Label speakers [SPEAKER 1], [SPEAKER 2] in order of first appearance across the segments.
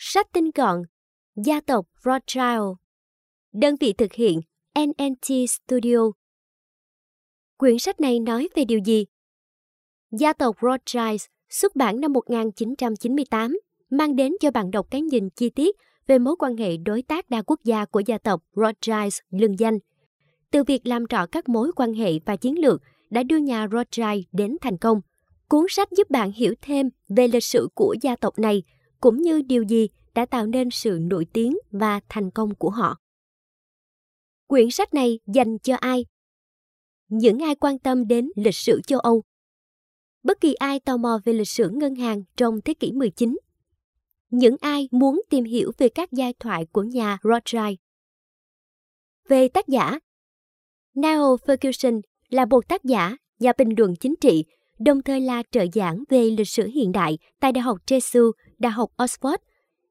[SPEAKER 1] Sách tinh gọn, Gia tộc Rothschild Đơn vị thực hiện NNT Studio Quyển sách này nói về điều gì? Gia tộc Rothschild xuất bản năm 1998 mang đến cho bạn đọc cái nhìn chi tiết về mối quan hệ đối tác đa quốc gia của gia tộc Rothschild lừng danh. Từ việc làm rõ các mối quan hệ và chiến lược đã đưa nhà Rothschild đến thành công. Cuốn sách giúp bạn hiểu thêm về lịch sử của gia tộc này cũng như điều gì đã tạo nên sự nổi tiếng và thành công của họ. Quyển sách này dành cho ai? Những ai quan tâm đến lịch sử châu Âu. Bất kỳ ai tò mò về lịch sử ngân hàng trong thế kỷ 19. Những ai muốn tìm hiểu về các giai thoại của nhà Rothschild. Về tác giả, Niall Ferguson là một tác giả, nhà bình luận chính trị, đồng thời là trợ giảng về lịch sử hiện đại tại Đại học Jesu, Đại học Oxford.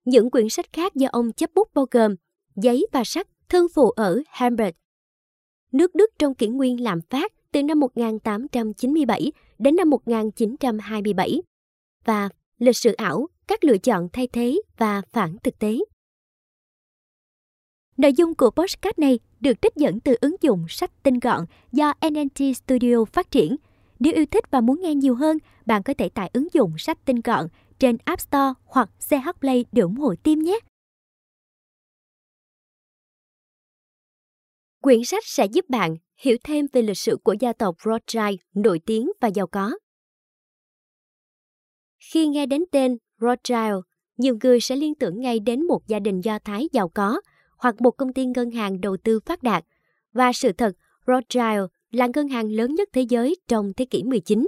[SPEAKER 1] Những quyển sách khác do ông chấp bút bao gồm Giấy và sắt, thương phụ ở Hamburg. Nước Đức trong kỷ nguyên làm phát từ năm 1897 đến năm 1927 và lịch sử ảo, các lựa chọn thay thế và phản thực tế. Nội dung của postcard này được trích dẫn từ ứng dụng sách tinh gọn do NNT Studio phát triển. Nếu yêu thích và muốn nghe nhiều hơn, bạn có thể tải ứng dụng sách tinh gọn trên App Store hoặc CH Play để ủng hộ team nhé. Quyển sách sẽ giúp bạn hiểu thêm về lịch sử của gia tộc Rothschild nổi tiếng và giàu có. Khi nghe đến tên Rothschild, nhiều người sẽ liên tưởng ngay đến một gia đình Do Thái giàu có hoặc một công ty ngân hàng đầu tư phát đạt. Và sự thật, Rothschild là ngân hàng lớn nhất thế giới trong thế kỷ 19.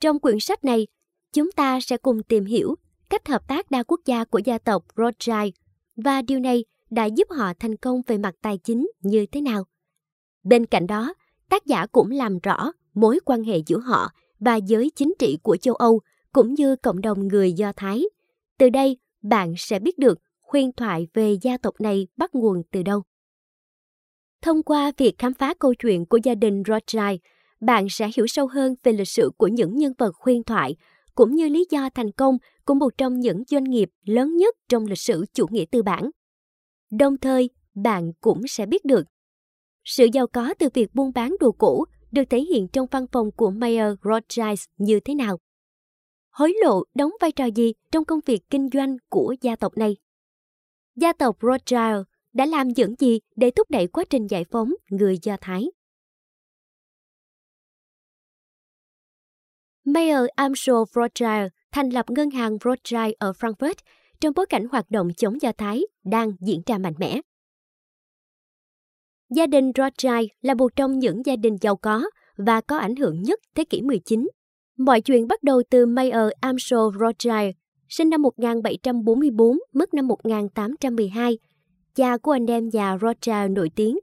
[SPEAKER 1] Trong quyển sách này, chúng ta sẽ cùng tìm hiểu cách hợp tác đa quốc gia của gia tộc Rothschild và điều này đã giúp họ thành công về mặt tài chính như thế nào. Bên cạnh đó, tác giả cũng làm rõ mối quan hệ giữa họ và giới chính trị của châu Âu cũng như cộng đồng người Do Thái. Từ đây, bạn sẽ biết được huyền thoại về gia tộc này bắt nguồn từ đâu. Thông qua việc khám phá câu chuyện của gia đình Rothschild, bạn sẽ hiểu sâu hơn về lịch sử của những nhân vật huyền thoại, cũng như lý do thành công của một trong những doanh nghiệp lớn nhất trong lịch sử chủ nghĩa tư bản. Đồng thời, bạn cũng sẽ biết được sự giàu có từ việc buôn bán đồ cũ được thể hiện trong văn phòng của Mayer Rothschild như thế nào. Hối lộ đóng vai trò gì trong công việc kinh doanh của gia tộc này? Gia tộc Rothschild đã làm những gì để thúc đẩy quá trình giải phóng người Do Thái? Mayer Amschel Rothschild thành lập ngân hàng Rothschild ở Frankfurt trong bối cảnh hoạt động chống Do Thái đang diễn ra mạnh mẽ. Gia đình Rothschild là một trong những gia đình giàu có và có ảnh hưởng nhất thế kỷ 19. Mọi chuyện bắt đầu từ Mayer Amschel Rothschild, sinh năm 1744, mất năm 1812, cha của anh em nhà Rothschild nổi tiếng.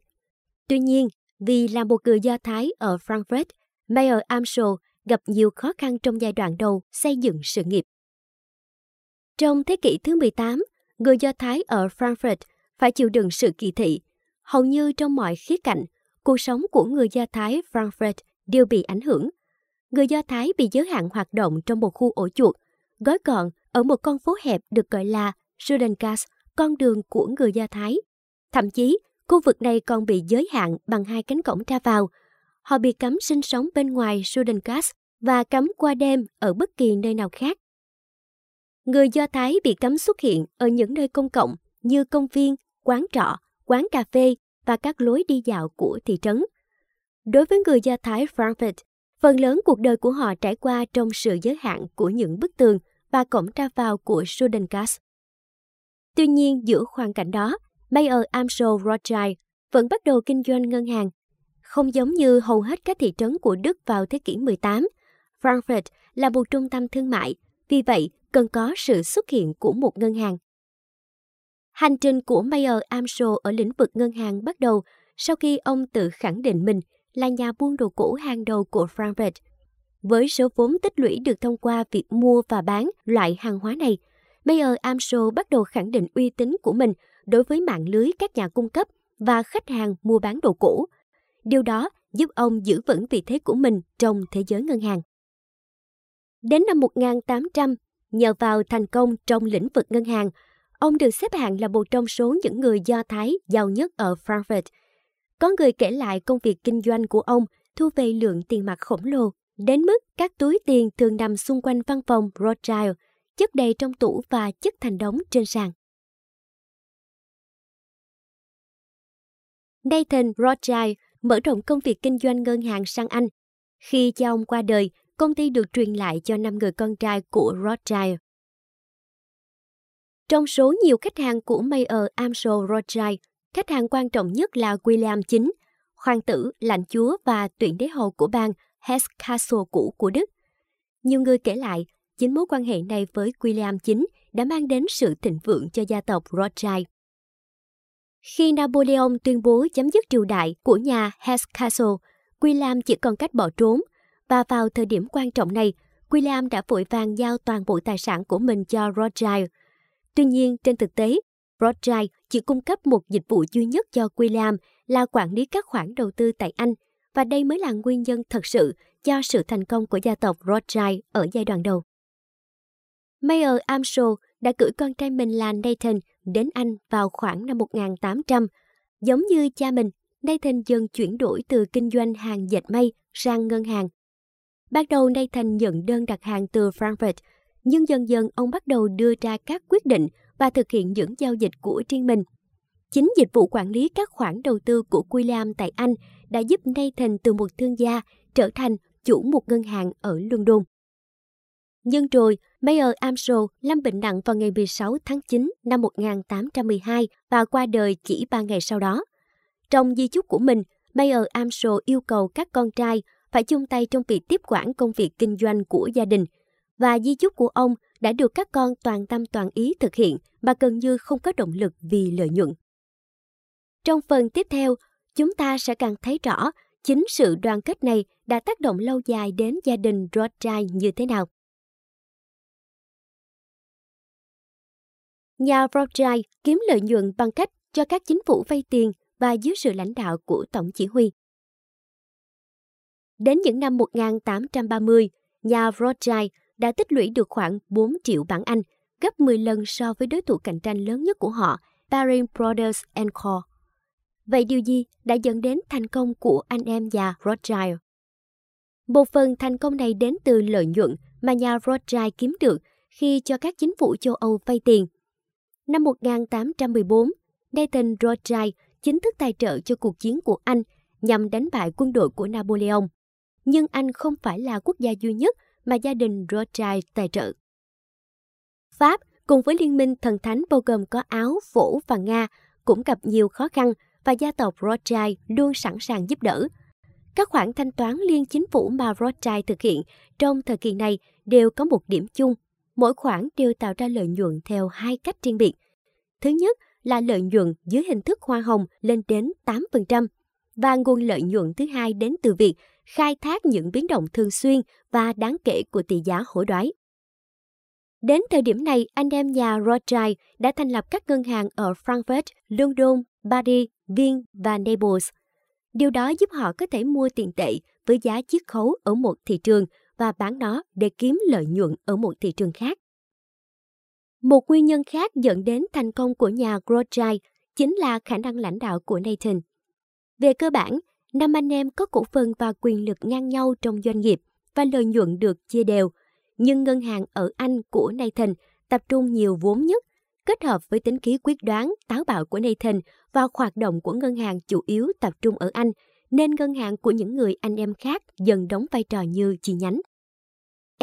[SPEAKER 1] Tuy nhiên, vì là một người Do Thái ở Frankfurt, Mayer Amschel gặp nhiều khó khăn trong giai đoạn đầu xây dựng sự nghiệp. Trong thế kỷ thứ 18, người Do Thái ở Frankfurt phải chịu đựng sự kỳ thị. Hầu như trong mọi khía cạnh, cuộc sống của người Do Thái Frankfurt đều bị ảnh hưởng. Người Do Thái bị giới hạn hoạt động trong một khu ổ chuột, gói gọn ở một con phố hẹp được gọi là Judengasse, con đường của người Do Thái. Thậm chí, khu vực này còn bị giới hạn bằng hai cánh cổng ra vào. Họ bị cấm sinh sống bên ngoài Sudenkast và cấm qua đêm ở bất kỳ nơi nào khác. Người Do Thái bị cấm xuất hiện ở những nơi công cộng như công viên, quán trọ, quán cà phê và các lối đi dạo của thị trấn. Đối với người Do Thái Frankfurt, phần lớn cuộc đời của họ trải qua trong sự giới hạn của những bức tường và cổng ra vào của Sudenkast. Tuy nhiên, giữa hoàn cảnh đó, Mayer Armstrong Rothschild vẫn bắt đầu kinh doanh ngân hàng. Không giống như hầu hết các thị trấn của Đức vào thế kỷ 18, Frankfurt là một trung tâm thương mại, vì vậy cần có sự xuất hiện của một ngân hàng. Hành trình của Mayer Armstrong ở lĩnh vực ngân hàng bắt đầu sau khi ông tự khẳng định mình là nhà buôn đồ cũ hàng đầu của Frankfurt. Với số vốn tích lũy được thông qua việc mua và bán loại hàng hóa này, Mayer Amso bắt đầu khẳng định uy tín của mình đối với mạng lưới các nhà cung cấp và khách hàng mua bán đồ cũ. Điều đó giúp ông giữ vững vị thế của mình trong thế giới ngân hàng. Đến năm 1800, Nhờ vào thành công trong lĩnh vực ngân hàng, ông được xếp hạng là một trong số những người Do Thái giàu nhất ở Frankfurt. Có người kể lại công việc kinh doanh của ông thu về lượng tiền mặt khổng lồ, đến mức các túi tiền thường nằm xung quanh văn phòng Rothschild, chất đầy trong tủ và chất thành đống trên sàn. Nathan Rothschild mở rộng công việc kinh doanh ngân hàng sang Anh. Khi cha ông qua đời, công ty được truyền lại cho năm người con trai của Rothschild. Trong số nhiều khách hàng của Mayer Amschel Rothschild, khách hàng quan trọng nhất là William IX, hoàng tử, lãnh chúa và tuyển đế hầu của bang Hesse Castle cũ của Đức. Nhiều người kể lại, chính mối quan hệ này với William IX đã mang đến sự thịnh vượng cho gia tộc Rothschild. Khi Napoleon tuyên bố chấm dứt triều đại của nhà Hesse Castle, William chỉ còn cách bỏ trốn và vào thời điểm quan trọng này, William đã vội vàng giao toàn bộ tài sản của mình cho Rothschild. Tuy nhiên, trên thực tế, Rothschild chỉ cung cấp một dịch vụ duy nhất cho William là quản lý các khoản đầu tư tại Anh, và đây mới là nguyên nhân thật sự cho sự thành công của gia tộc Rothschild ở giai đoạn đầu. Mayer Armstrong đã cử con trai mình là Nathan đến Anh vào khoảng năm 1800. Giống như cha mình, Nathan dần chuyển đổi từ kinh doanh hàng dệt may sang ngân hàng. Ban đầu Nathan nhận đơn đặt hàng từ Frankfurt, nhưng dần dần ông bắt đầu đưa ra các quyết định và thực hiện những giao dịch của riêng mình. Chính dịch vụ quản lý các khoản đầu tư của William tại Anh đã giúp Nathan từ một thương gia trở thành chủ một ngân hàng ở London. Nhưng rồi, Mayer Armstrong lâm bệnh nặng vào ngày 16 tháng 9 năm 1812 và qua đời chỉ 3 ngày sau đó. Trong di chúc của mình, Mayer Armstrong yêu cầu các con trai phải chung tay trong việc tiếp quản công việc kinh doanh của gia đình. Và di chúc của ông đã được các con toàn tâm toàn ý thực hiện mà gần như không có động lực vì lợi nhuận. Trong phần tiếp theo, chúng ta sẽ càng thấy rõ chính sự đoàn kết này đã tác động lâu dài đến gia đình Rothschild như thế nào. Nhà Rothschild kiếm lợi nhuận bằng cách cho các chính phủ vay tiền và dưới sự lãnh đạo của Tổng chỉ huy. Đến những năm 1830, nhà Rothschild đã tích lũy được khoảng 4 triệu bảng Anh, gấp 10 lần so với đối thủ cạnh tranh lớn nhất của họ, Baring Brothers Co. Vậy điều gì đã dẫn đến thành công của anh em nhà Rothschild? Một phần thành công này đến từ lợi nhuận mà nhà Rothschild kiếm được khi cho các chính phủ châu Âu vay tiền. Năm 1814, Nathan Rothschild chính thức tài trợ cho cuộc chiến của Anh nhằm đánh bại quân đội của Napoleon. Nhưng Anh không phải là quốc gia duy nhất mà gia đình Rothschild tài trợ. Pháp cùng với liên minh thần thánh bao gồm có Áo, Phổ và Nga cũng gặp nhiều khó khăn và gia tộc Rothschild luôn sẵn sàng giúp đỡ. Các khoản thanh toán liên chính phủ mà Rothschild thực hiện trong thời kỳ này đều có một điểm chung. Mỗi khoản đều tạo ra lợi nhuận theo hai cách riêng biệt. Thứ nhất là lợi nhuận dưới hình thức hoa hồng lên đến 8%, và nguồn lợi nhuận thứ hai đến từ việc khai thác những biến động thường xuyên và đáng kể của tỷ giá hối đoái. Đến thời điểm này, anh em nhà Rothschild đã thành lập các ngân hàng ở Frankfurt, London, Paris, Viên và Naples. Điều đó giúp họ có thể mua tiền tệ với giá chiết khấu ở một thị trường và bán nó để kiếm lợi nhuận ở một thị trường khác. Một nguyên nhân khác dẫn đến thành công của nhà Rothschild chính là khả năng lãnh đạo của Nathan. Về cơ bản, năm anh em có cổ phần và quyền lực ngang nhau trong doanh nghiệp và lợi nhuận được chia đều. Nhưng ngân hàng ở Anh của Nathan tập trung nhiều vốn nhất, kết hợp với tính khí quyết đoán, táo bạo của Nathan và hoạt động của ngân hàng chủ yếu tập trung ở Anh, nên ngân hàng của những người anh em khác dần đóng vai trò như chi nhánh.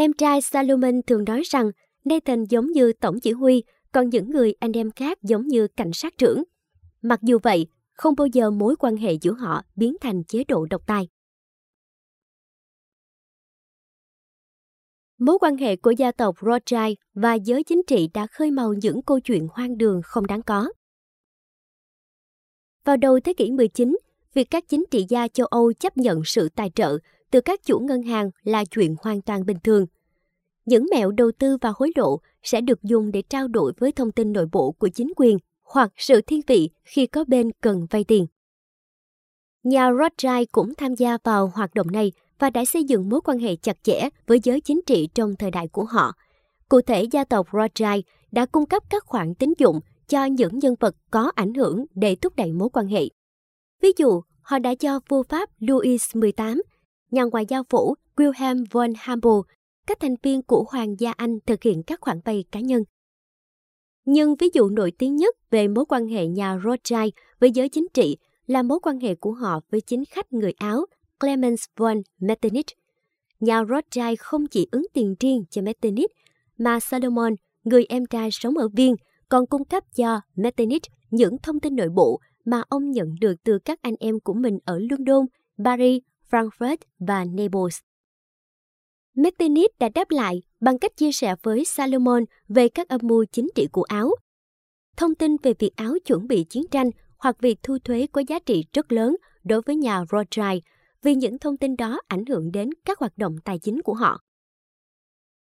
[SPEAKER 1] Em trai Salomon thường nói rằng Nathan giống như tổng chỉ huy, còn những người anh em khác giống như cảnh sát trưởng. Mặc dù vậy, không bao giờ mối quan hệ giữa họ biến thành chế độ độc tài. Mối quan hệ của gia tộc Rothschild và giới chính trị đã khơi màu những câu chuyện hoang đường không đáng có. Vào đầu thế kỷ 19, việc các chính trị gia châu Âu chấp nhận sự tài trợ từ các chủ ngân hàng là chuyện hoàn toàn bình thường. Những mẹo đầu tư và hối lộ sẽ được dùng để trao đổi với thông tin nội bộ của chính quyền hoặc sự thiên vị khi có bên cần vay tiền. Nhà Rothschild cũng tham gia vào hoạt động này và đã xây dựng mối quan hệ chặt chẽ với giới chính trị trong thời đại của họ. Cụ thể, gia tộc Rothschild đã cung cấp các khoản tín dụng cho những nhân vật có ảnh hưởng để thúc đẩy mối quan hệ. Ví dụ, họ đã cho vua Pháp Louis XVIII, nhà ngoại giao phủ Wilhelm von Humboldt, các thành viên của Hoàng gia Anh thực hiện các khoản vay cá nhân. Nhưng ví dụ nổi tiếng nhất về mối quan hệ nhà Rothschild với giới chính trị là mối quan hệ của họ với chính khách người Áo Clemens von Metternich. Nhà Rothschild không chỉ ứng tiền riêng cho Metternich, mà Salomon, người em trai sống ở Viên, còn cung cấp cho Metternich những thông tin nội bộ mà ông nhận được từ các anh em của mình ở London, Paris, Frankfurt và Naples. Metternich đã đáp lại bằng cách chia sẻ với Salomon về các âm mưu chính trị của Áo. Thông tin về việc Áo chuẩn bị chiến tranh hoặc việc thu thuế có giá trị rất lớn đối với nhà Rothschild vì những thông tin đó ảnh hưởng đến các hoạt động tài chính của họ.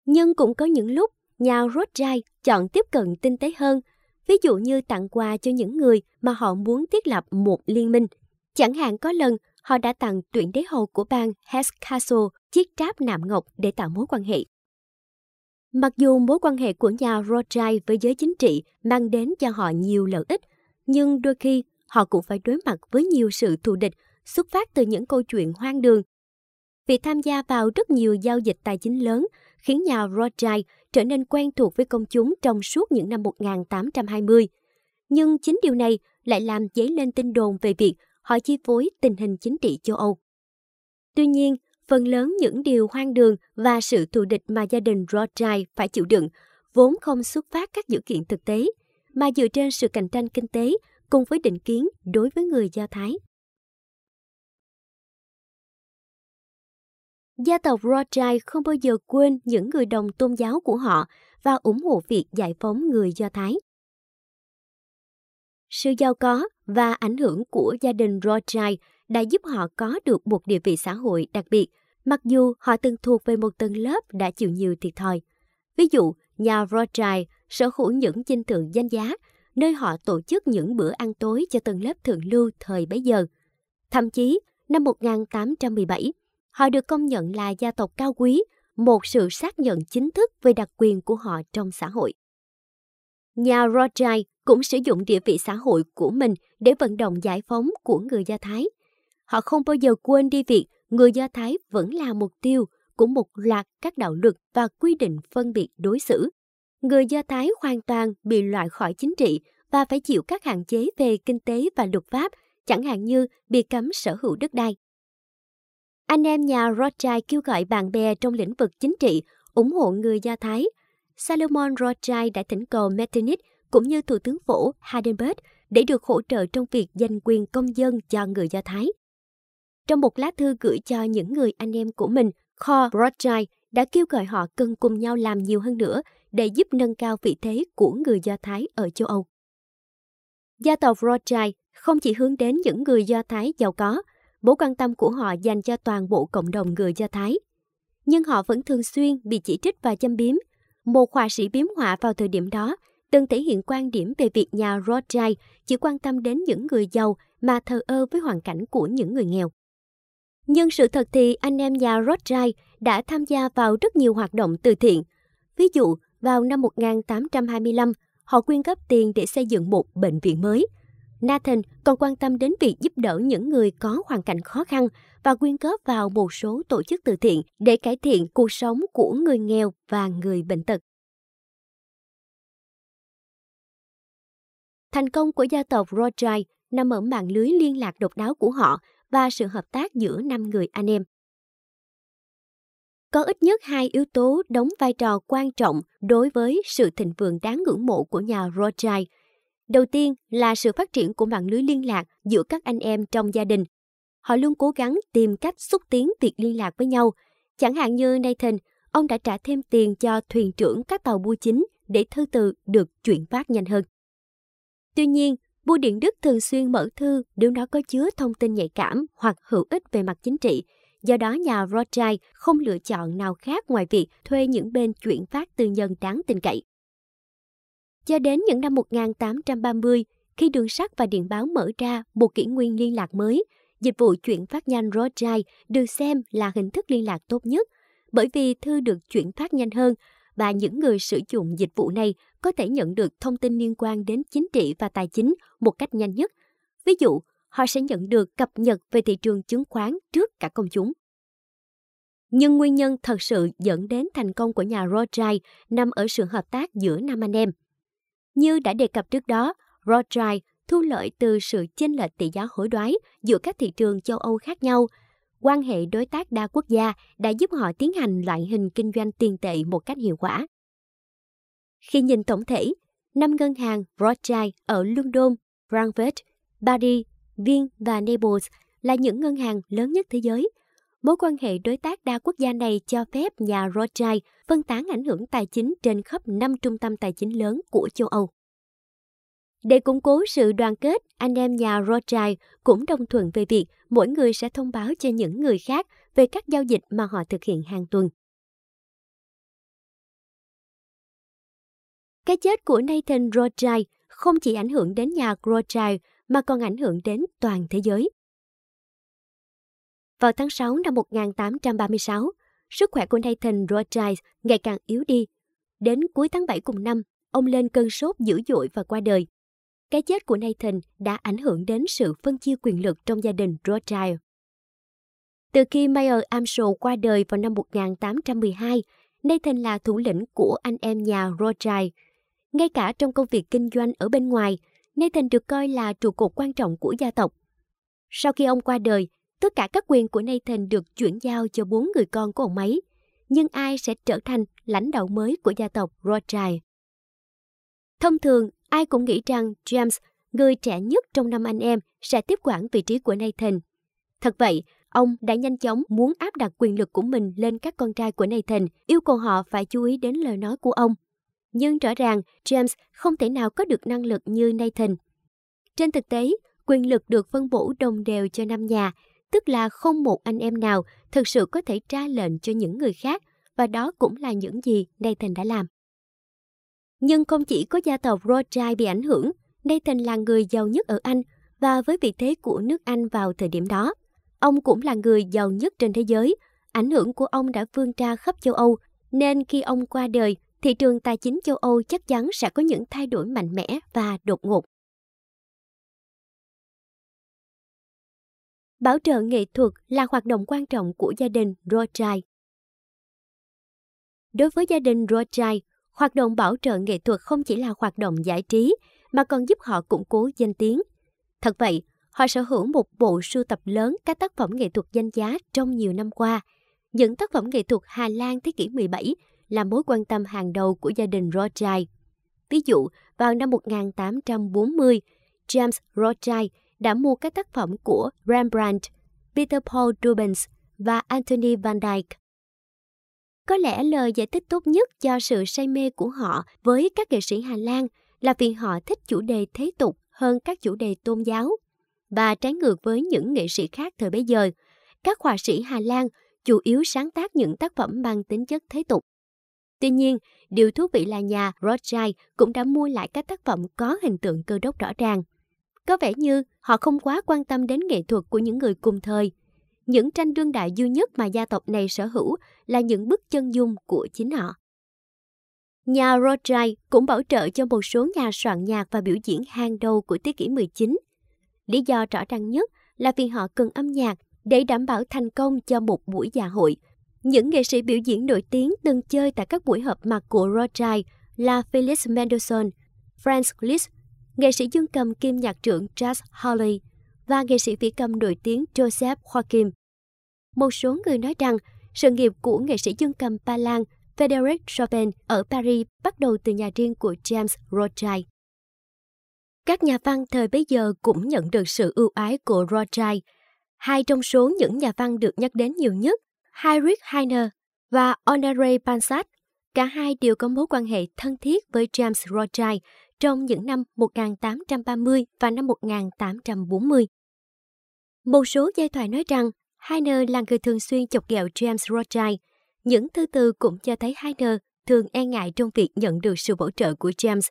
[SPEAKER 1] Nhưng cũng có những lúc nhà Rothschild chọn tiếp cận tinh tế hơn, ví dụ như tặng quà cho những người mà họ muốn thiết lập một liên minh. Chẳng hạn có lần họ đã tặng tuyển đế hầu của bang Hesse Castle chiếc tráp nạm ngọc để tạo mối quan hệ. Mặc dù mối quan hệ của nhà Rothschild với giới chính trị mang đến cho họ nhiều lợi ích, nhưng đôi khi họ cũng phải đối mặt với nhiều sự thù địch xuất phát từ những câu chuyện hoang đường. Việc tham gia vào rất nhiều giao dịch tài chính lớn khiến nhà Rothschild trở nên quen thuộc với công chúng trong suốt những năm 1820. Nhưng chính điều này lại làm dấy lên tin đồn về việc họ chi phối tình hình chính trị châu Âu. Tuy nhiên, phần lớn những điều hoang đường và sự thù địch mà gia đình Rothschild phải chịu đựng vốn không xuất phát các dữ kiện thực tế, mà dựa trên sự cạnh tranh kinh tế cùng với định kiến đối với người Do Thái. Gia tộc Rothschild không bao giờ quên những người đồng tôn giáo của họ và ủng hộ việc giải phóng người Do Thái. Sự giàu có và ảnh hưởng của gia đình Rothschild đã giúp họ có được một địa vị xã hội đặc biệt, mặc dù họ từng thuộc về một tầng lớp đã chịu nhiều thiệt thòi. Ví dụ, nhà Rothschild sở hữu những dinh thự danh giá, nơi họ tổ chức những bữa ăn tối cho tầng lớp thượng lưu thời bấy giờ. Thậm chí, năm 1817, họ được công nhận là gia tộc cao quý, một sự xác nhận chính thức về đặc quyền của họ trong xã hội. Nhà Rothschild cũng sử dụng địa vị xã hội của mình để vận động giải phóng của người Do Thái. Họ không bao giờ quên đi việc người Do Thái vẫn là mục tiêu của một loạt các đạo luật và quy định phân biệt đối xử. Người Do Thái hoàn toàn bị loại khỏi chính trị và phải chịu các hạn chế về kinh tế và luật pháp, chẳng hạn như bị cấm sở hữu đất đai. Anh em nhà Rothschild kêu gọi bạn bè trong lĩnh vực chính trị ủng hộ người Do Thái. Salomon Rothschild đã thỉnh cầu Metternich cũng như Thủ tướng phổ Hardenberg để được hỗ trợ trong việc giành quyền công dân cho người Do Thái. Trong một lá thư gửi cho những người anh em của mình, Kho Rothschild đã kêu gọi họ cần cùng nhau làm nhiều hơn nữa để giúp nâng cao vị thế của người Do Thái ở châu Âu. Gia tộc Rothschild không chỉ hướng đến những người Do Thái giàu có, mối quan tâm của họ dành cho toàn bộ cộng đồng người Do Thái. Nhưng họ vẫn thường xuyên bị chỉ trích và châm biếm. Một họa sĩ biếm họa vào thời điểm đó từng thể hiện quan điểm về việc nhà Rothschild chỉ quan tâm đến những người giàu mà thờ ơ với hoàn cảnh của những người nghèo. Nhưng sự thật thì anh em nhà Rothschild đã tham gia vào rất nhiều hoạt động từ thiện. Ví dụ, vào năm 1825, họ quyên góp tiền để xây dựng một bệnh viện mới – Nathan còn quan tâm đến việc giúp đỡ những người có hoàn cảnh khó khăn và quyên góp vào một số tổ chức từ thiện để cải thiện cuộc sống của người nghèo và người bệnh tật. Thành công của gia tộc Rothschild nằm ở mạng lưới liên lạc độc đáo của họ và sự hợp tác giữa năm người anh em. Có ít nhất hai yếu tố đóng vai trò quan trọng đối với sự thịnh vượng đáng ngưỡng mộ của nhà Rothschild – Đầu tiên là sự phát triển của mạng lưới liên lạc giữa các anh em trong gia đình. Họ luôn cố gắng tìm cách xúc tiến việc liên lạc với nhau. Chẳng hạn như Nathan, ông đã trả thêm tiền cho thuyền trưởng các tàu bưu chính để thư từ được chuyển phát nhanh hơn. Tuy nhiên, bưu điện Đức thường xuyên mở thư nếu nó có chứa thông tin nhạy cảm hoặc hữu ích về mặt chính trị. Do đó nhà Rothschild không lựa chọn nào khác ngoài việc thuê những bên chuyển phát tư nhân đáng tin cậy. Cho đến những năm 1830, khi đường sắt và điện báo mở ra một kỷ nguyên liên lạc mới, dịch vụ chuyển phát nhanh Rothschild được xem là hình thức liên lạc tốt nhất, bởi vì thư được chuyển phát nhanh hơn và những người sử dụng dịch vụ này có thể nhận được thông tin liên quan đến chính trị và tài chính một cách nhanh nhất. Ví dụ, họ sẽ nhận được cập nhật về thị trường chứng khoán trước cả công chúng. Nhưng nguyên nhân thật sự dẫn đến thành công của nhà Rothschild nằm ở sự hợp tác giữa năm anh em. Như đã đề cập trước đó, Rothschild thu lợi từ sự chênh lệch tỷ giá hối đoái giữa các thị trường châu Âu khác nhau. Quan hệ đối tác đa quốc gia đã giúp họ tiến hành loại hình kinh doanh tiền tệ một cách hiệu quả. Khi nhìn tổng thể, năm ngân hàng Rothschild ở London, Frankfurt, Paris, Viên và Naples là những ngân hàng lớn nhất thế giới. Mối quan hệ đối tác đa quốc gia này cho phép nhà Rothschild phân tán ảnh hưởng tài chính trên khắp năm trung tâm tài chính lớn của châu Âu. Để củng cố sự đoàn kết, anh em nhà Rothschild cũng đồng thuận về việc mỗi người sẽ thông báo cho những người khác về các giao dịch mà họ thực hiện hàng tuần. Cái chết của Nathan Rothschild không chỉ ảnh hưởng đến nhà Rothschild mà còn ảnh hưởng đến toàn thế giới. Vào tháng 6 năm 1836, sức khỏe của Nathan Rothschild ngày càng yếu đi. Đến cuối tháng 7 cùng năm, ông lên cơn sốt dữ dội và qua đời. Cái chết của Nathan đã ảnh hưởng đến sự phân chia quyền lực trong gia đình Rothschild. Từ khi Mayer Amschel qua đời vào năm 1812, Nathan là thủ lĩnh của anh em nhà Rothschild. Ngay cả trong công việc kinh doanh ở bên ngoài, Nathan được coi là trụ cột quan trọng của gia tộc. Sau khi ông qua đời, tất cả các quyền của Nathan được chuyển giao cho bốn người con của ông ấy. Nhưng ai sẽ trở thành lãnh đạo mới của gia tộc Rothschild? Thông thường, ai cũng nghĩ rằng James, người trẻ nhất trong năm anh em, sẽ tiếp quản vị trí của Nathan. Thật vậy, ông đã nhanh chóng muốn áp đặt quyền lực của mình lên các con trai của Nathan, yêu cầu họ phải chú ý đến lời nói của ông nhưng rõ ràng James không thể nào có được năng lực như Nathan. Trên thực tế, quyền lực được phân bổ đồng đều cho năm nhà, tức là không một anh em nào thực sự có thể tra lệnh cho những người khác, và đó cũng là những gì Nathan đã làm. Nhưng không chỉ có gia tộc Rothschild bị ảnh hưởng, Nathan là người giàu nhất ở Anh và với vị thế của nước Anh vào thời điểm đó. Ông cũng là người giàu nhất trên thế giới. Ảnh hưởng của ông đã vươn ra khắp châu Âu, nên khi ông qua đời, thị trường tài chính châu Âu chắc chắn sẽ có những thay đổi mạnh mẽ và đột ngột. Bảo trợ nghệ thuật là hoạt động quan trọng của gia đình Rothschild. Đối với gia đình Rothschild, hoạt động bảo trợ nghệ thuật không chỉ là hoạt động giải trí mà còn giúp họ củng cố danh tiếng. Thật vậy, họ sở hữu một bộ sưu tập lớn các tác phẩm nghệ thuật danh giá trong nhiều năm qua. Những tác phẩm nghệ thuật Hà Lan thế kỷ 17 là mối quan tâm hàng đầu của gia đình Rothschild. Ví dụ, vào năm 1840, James Rothschild đã mua các tác phẩm của Rembrandt, Peter Paul Rubens và Anthony van Dyck. Có lẽ lời giải thích tốt nhất cho sự say mê của họ với các nghệ sĩ Hà Lan là vì họ thích chủ đề thế tục hơn các chủ đề tôn giáo. Và trái ngược với những nghệ sĩ khác thời bấy giờ, các họa sĩ Hà Lan chủ yếu sáng tác những tác phẩm mang tính chất thế tục. Tuy nhiên, điều thú vị là nhà Rothschild cũng đã mua lại các tác phẩm có hình tượng cơ đốc rõ ràng. Có vẻ như họ không quá quan tâm đến nghệ thuật của những người cùng thời. Những tranh đương đại duy nhất mà gia tộc này sở hữu là những bức chân dung của chính họ. Nhà Rothschild cũng bảo trợ cho một số nhà soạn nhạc và biểu diễn hàng đầu của thế kỷ 19. Lý do rõ ràng nhất là vì họ cần âm nhạc để đảm bảo thành công cho một buổi dạ hội những nghệ sĩ biểu diễn nổi tiếng từng chơi tại các buổi họp mặt của Rothschild là Felix Mendelssohn, Franz Liszt, nghệ sĩ dương cầm kim nhạc trưởng Jazz Hawley và nghệ sĩ vĩ cầm nổi tiếng Joseph Joachim. Một số người nói rằng sự nghiệp của nghệ sĩ dương cầm Ba Lan Frederic Chopin ở Paris bắt đầu từ nhà riêng của James Rothschild. Các nhà văn thời bấy giờ cũng nhận được sự ưu ái của Rothschild. Hai trong số những nhà văn được nhắc đến nhiều nhất Heinrich Heine và Honoré Pansat, cả hai đều có mối quan hệ thân thiết với James Rothschild trong những năm 1830 và năm 1840. Một số giai thoại nói rằng Heiner là người thường xuyên chọc ghẹo James Rothschild. Những thư từ cũng cho thấy Heiner thường e ngại trong việc nhận được sự hỗ trợ của James.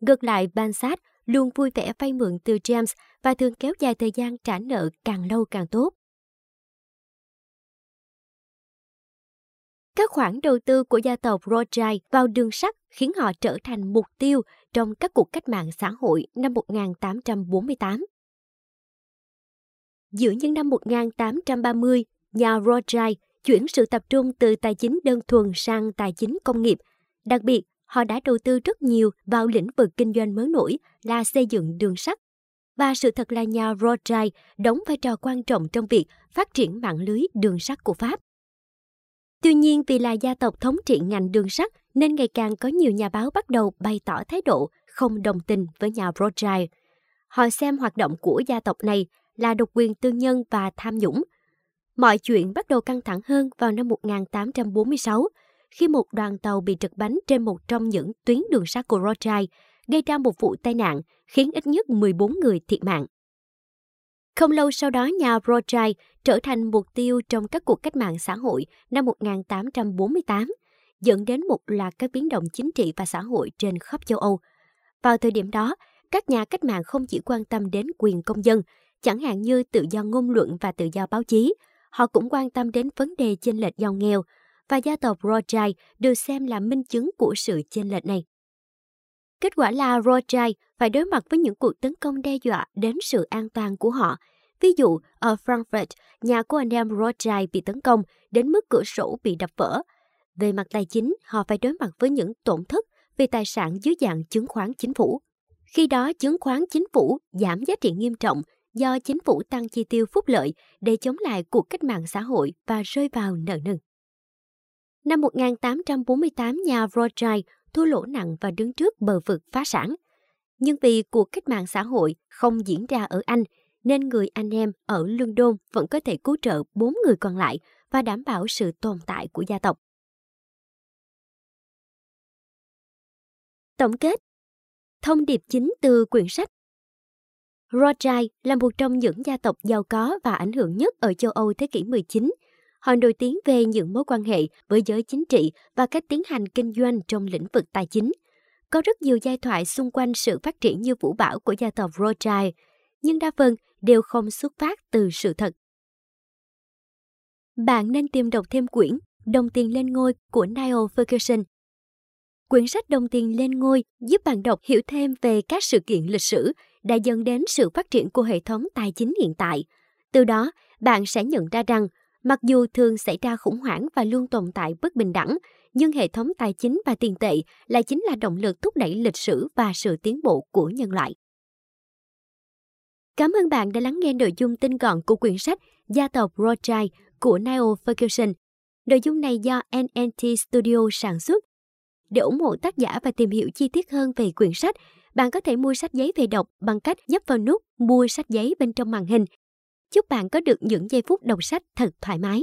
[SPEAKER 1] Ngược lại, Bansat luôn vui vẻ vay mượn từ James và thường kéo dài thời gian trả nợ càng lâu càng tốt. Các khoản đầu tư của gia tộc Rothschild vào đường sắt khiến họ trở thành mục tiêu trong các cuộc cách mạng xã hội năm 1848. Giữa những năm 1830, nhà Rothschild chuyển sự tập trung từ tài chính đơn thuần sang tài chính công nghiệp. Đặc biệt, họ đã đầu tư rất nhiều vào lĩnh vực kinh doanh mới nổi là xây dựng đường sắt. Và sự thật là nhà Rothschild đóng vai trò quan trọng trong việc phát triển mạng lưới đường sắt của Pháp. Tuy nhiên vì là gia tộc thống trị ngành đường sắt nên ngày càng có nhiều nhà báo bắt đầu bày tỏ thái độ không đồng tình với nhà Rothschild. Họ xem hoạt động của gia tộc này là độc quyền tư nhân và tham nhũng. Mọi chuyện bắt đầu căng thẳng hơn vào năm 1846 khi một đoàn tàu bị trật bánh trên một trong những tuyến đường sắt của Rothschild, gây ra một vụ tai nạn khiến ít nhất 14 người thiệt mạng. Không lâu sau đó, nhà Rothschild trở thành mục tiêu trong các cuộc cách mạng xã hội năm 1848, dẫn đến một loạt các biến động chính trị và xã hội trên khắp châu Âu. Vào thời điểm đó, các nhà cách mạng không chỉ quan tâm đến quyền công dân, chẳng hạn như tự do ngôn luận và tự do báo chí, họ cũng quan tâm đến vấn đề chênh lệch giàu nghèo, và gia tộc Rothschild được xem là minh chứng của sự chênh lệch này. Kết quả là Rothschild phải đối mặt với những cuộc tấn công đe dọa đến sự an toàn của họ. Ví dụ, ở Frankfurt, nhà của anh em Rothschild bị tấn công đến mức cửa sổ bị đập vỡ. Về mặt tài chính, họ phải đối mặt với những tổn thất về tài sản dưới dạng chứng khoán chính phủ. Khi đó, chứng khoán chính phủ giảm giá trị nghiêm trọng do chính phủ tăng chi tiêu phúc lợi để chống lại cuộc cách mạng xã hội và rơi vào nợ nần. Năm 1848, nhà Rothschild thua lỗ nặng và đứng trước bờ vực phá sản. Nhưng vì cuộc cách mạng xã hội không diễn ra ở Anh, nên người anh em ở London vẫn có thể cứu trợ bốn người còn lại và đảm bảo sự tồn tại của gia tộc. Tổng kết Thông điệp chính từ quyển sách Rothschild là một trong những gia tộc giàu có và ảnh hưởng nhất ở châu Âu thế kỷ 19 Họ nổi tiếng về những mối quan hệ với giới chính trị và cách tiến hành kinh doanh trong lĩnh vực tài chính. Có rất nhiều giai thoại xung quanh sự phát triển như vũ bão của gia tộc Rothschild, nhưng đa phần đều không xuất phát từ sự thật. Bạn nên tìm đọc thêm quyển Đồng tiền lên ngôi của Niall Ferguson. Quyển sách Đồng tiền lên ngôi giúp bạn đọc hiểu thêm về các sự kiện lịch sử đã dẫn đến sự phát triển của hệ thống tài chính hiện tại. Từ đó, bạn sẽ nhận ra rằng Mặc dù thường xảy ra khủng hoảng và luôn tồn tại bất bình đẳng, nhưng hệ thống tài chính và tiền tệ lại chính là động lực thúc đẩy lịch sử và sự tiến bộ của nhân loại. Cảm ơn bạn đã lắng nghe nội dung tinh gọn của quyển sách Gia tộc Rothschild của Niall Ferguson. Nội dung này do NNT Studio sản xuất. Để ủng hộ tác giả và tìm hiểu chi tiết hơn về quyển sách, bạn có thể mua sách giấy về đọc bằng cách nhấp vào nút mua sách giấy bên trong màn hình Chúc bạn có được những giây phút đọc sách thật thoải mái.